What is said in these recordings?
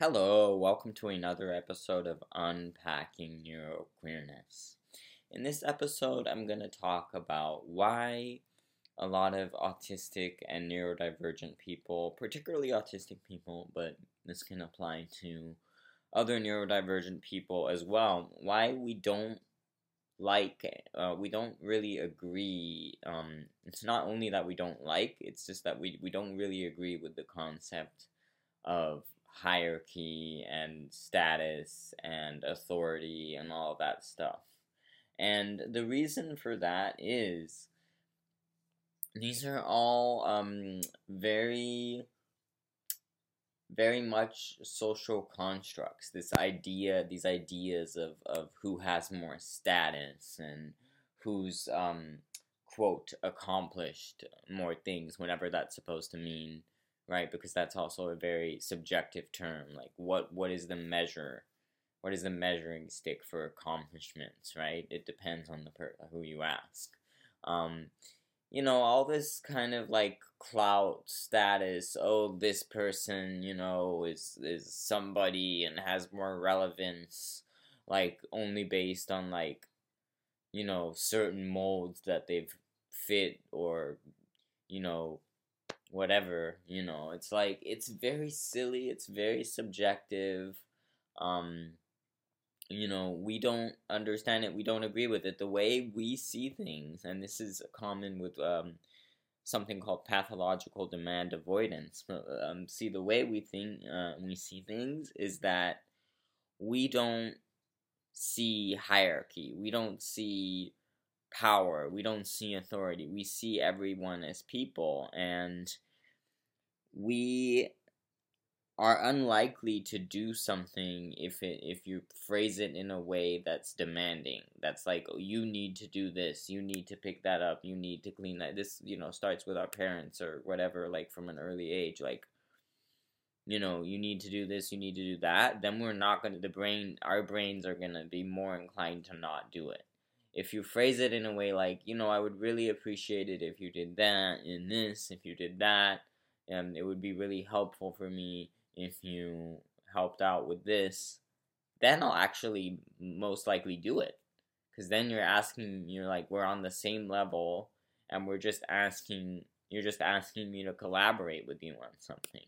Hello, welcome to another episode of Unpacking Neuroqueerness. In this episode, I'm going to talk about why a lot of autistic and neurodivergent people, particularly autistic people, but this can apply to other neurodivergent people as well, why we don't like, uh, we don't really agree. Um, it's not only that we don't like, it's just that we, we don't really agree with the concept of hierarchy and status and authority and all that stuff. And the reason for that is these are all um, very, very much social constructs. This idea, these ideas of, of who has more status and who's, um, quote, accomplished more things, whatever that's supposed to mean right? Because that's also a very subjective term. Like, what what is the measure? What is the measuring stick for accomplishments, right? It depends on the per- who you ask. Um, you know, all this kind of like clout status. Oh, this person, you know, is is somebody and has more relevance, like only based on like, you know, certain molds that they've fit or, you know, whatever you know it's like it's very silly it's very subjective um you know we don't understand it we don't agree with it. The way we see things and this is common with um something called pathological demand avoidance um see the way we think uh, we see things is that we don't see hierarchy. We don't see power. We don't see authority. We see everyone as people, and we are unlikely to do something if it if you phrase it in a way that's demanding. That's like oh, you need to do this, you need to pick that up, you need to clean that. This you know starts with our parents or whatever, like from an early age, like you know you need to do this, you need to do that. Then we're not gonna the brain our brains are gonna be more inclined to not do it if you phrase it in a way like, you know, I would really appreciate it if you did that in this, if you did that, and it would be really helpful for me if you helped out with this, then I'll actually most likely do it. Because then you're asking, you're like, we're on the same level, and we're just asking, you're just asking me to collaborate with you on something.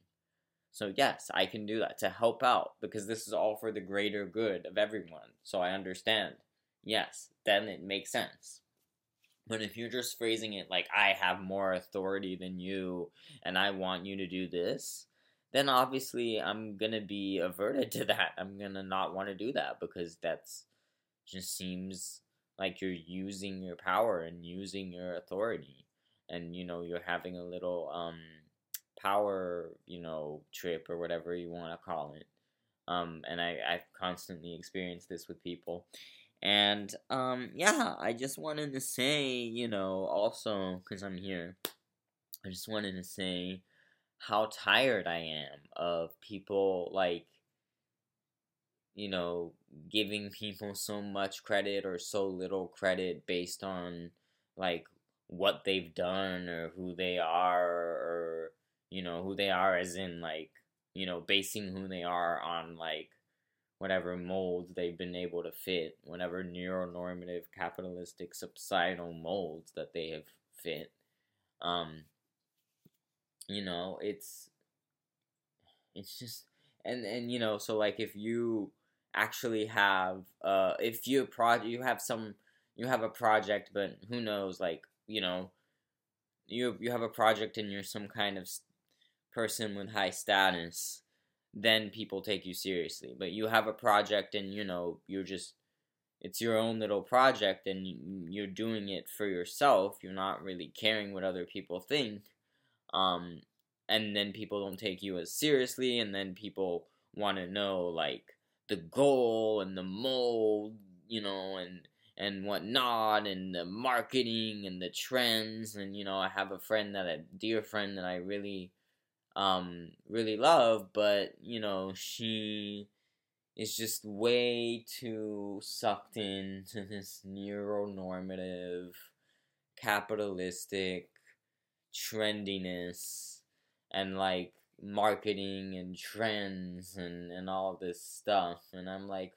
So, yes, I can do that to help out because this is all for the greater good of everyone. So, I understand yes, then it makes sense. But if you're just phrasing it like, I have more authority than you and I want you to do this, then obviously I'm gonna be averted to that. I'm gonna not want to do that because that's just seems like you're using your power and using your authority. And you know, you're having a little um power, you know, trip or whatever you want to call it. Um, and I, I've constantly experienced this with people. And um, yeah, I just wanted to say, you know, also because I'm here, I just wanted to say how tired I am of people like, you know, giving people so much credit or so little credit based on like what they've done or who they are or you know who they are as in like you know basing who they are on like whatever molds they've been able to fit, whatever neuronormative capitalistic societal molds that they have fit. Um, you know, it's it's just and and you know, so like if you actually have uh if you project you have some you have a project but who knows like you know you you have a project and you're some kind of person with high status then people take you seriously. But you have a project and you know, you're just it's your own little project and you're doing it for yourself. You're not really caring what other people think. Um and then people don't take you as seriously and then people want to know like the goal and the mold, you know, and and whatnot and the marketing and the trends and you know I have a friend that a dear friend that I really um really love, but you know, she is just way too sucked into this neuronormative capitalistic trendiness and like marketing and trends and, and all this stuff. And I'm like,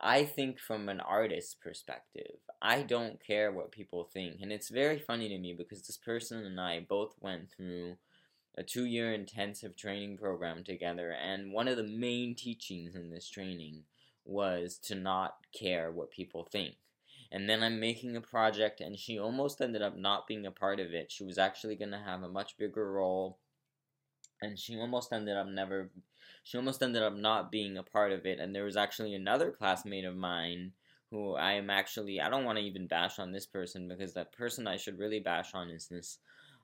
I think from an artist's perspective. I don't care what people think. And it's very funny to me because this person and I both went through a two year intensive training program together. And one of the main teachings in this training was to not care what people think. And then I'm making a project, and she almost ended up not being a part of it. She was actually going to have a much bigger role, and she almost ended up never she almost ended up not being a part of it. And there was actually another classmate of mine who I am actually, I don't want to even bash on this person because that person I should really bash on is this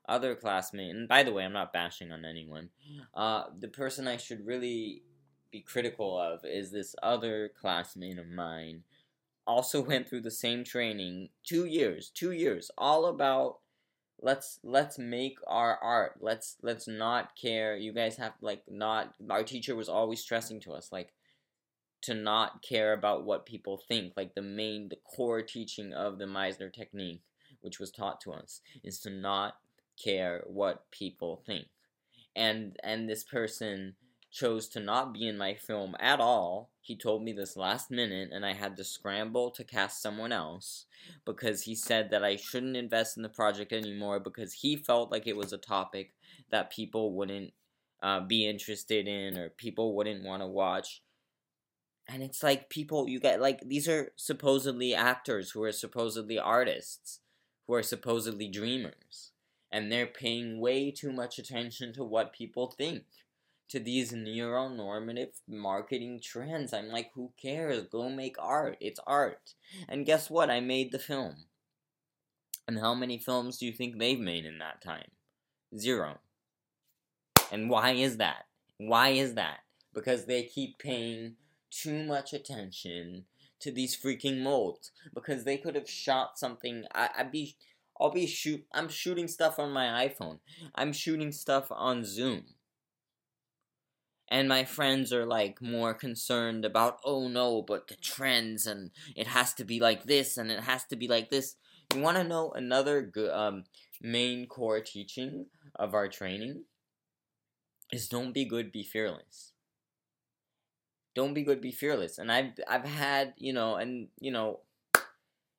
other classmate. And by the way, I'm not bashing on anyone. Uh, the person I should really be critical of is this other classmate of mine. Also went through the same training, two years, two years, all about let's let's make our art let's let's not care you guys have like not our teacher was always stressing to us like to not care about what people think like the main the core teaching of the meisner technique which was taught to us is to not care what people think and and this person chose to not be in my film at all. He told me this last minute, and I had to scramble to cast someone else because he said that I shouldn't invest in the project anymore because he felt like it was a topic that people wouldn't uh, be interested in or people wouldn't want to watch. And it's like people, you get like, these are supposedly actors who are supposedly artists, who are supposedly dreamers. And they're paying way too much attention to what people think to these neuronormative marketing trends. I'm like, who cares? Go make art. It's art. And guess what? I made the film. And how many films do you think they've made in that time? Zero. And why is that? Why is that? Because they keep paying too much attention to these freaking molds. Because they could have shot something. I, I'd be. I'll be shoot. I'm shooting stuff on my iPhone. I'm shooting stuff on Zoom and my friends are like more concerned about oh no but the trends and it has to be like this and it has to be like this you want to know another good um, main core teaching of our training is don't be good be fearless don't be good be fearless and i've i've had you know and you know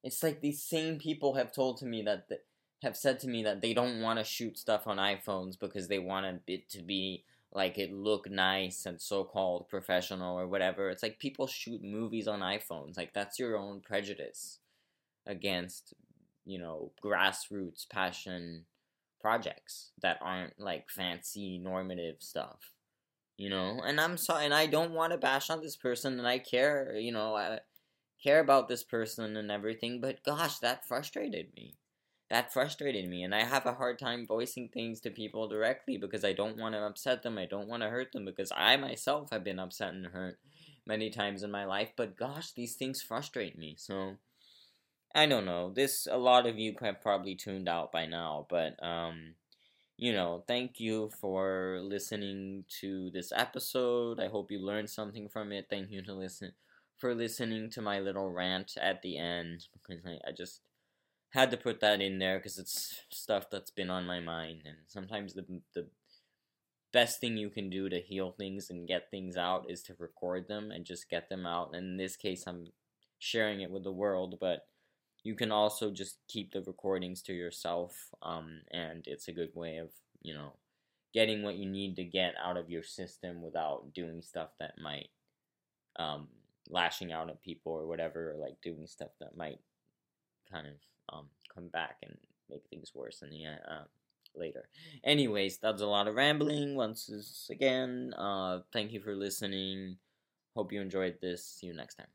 it's like these same people have told to me that, that have said to me that they don't want to shoot stuff on iPhones because they want it to be like it look nice and so-called professional or whatever. It's like people shoot movies on iPhones. Like that's your own prejudice against, you know, grassroots passion projects that aren't like fancy normative stuff. You know, and I'm sorry, and I don't want to bash on this person, and I care, you know, I care about this person and everything, but gosh, that frustrated me. That frustrated me and i have a hard time voicing things to people directly because i don't want to upset them i don't want to hurt them because i myself have been upset and hurt many times in my life but gosh these things frustrate me so i don't know. This a lot of you have probably tuned out by now but um you know thank you for listening to this episode. I hope you learned something from it. Thank you to listen for listening to my little rant at the end because I, I just had to put that in there because it's stuff that's been on my mind and sometimes the the best thing you can do to heal things and get things out is to record them and just get them out. And in this case I'm sharing it with the world but you can also just keep the recordings to yourself um, and it's a good way of you know getting what you need to get out of your system without doing stuff that might um, lashing out at people or whatever or like doing stuff that might kind of um, come back and make things worse in the uh, later. Anyways, that's a lot of rambling. Once again, uh, thank you for listening. Hope you enjoyed this. See you next time.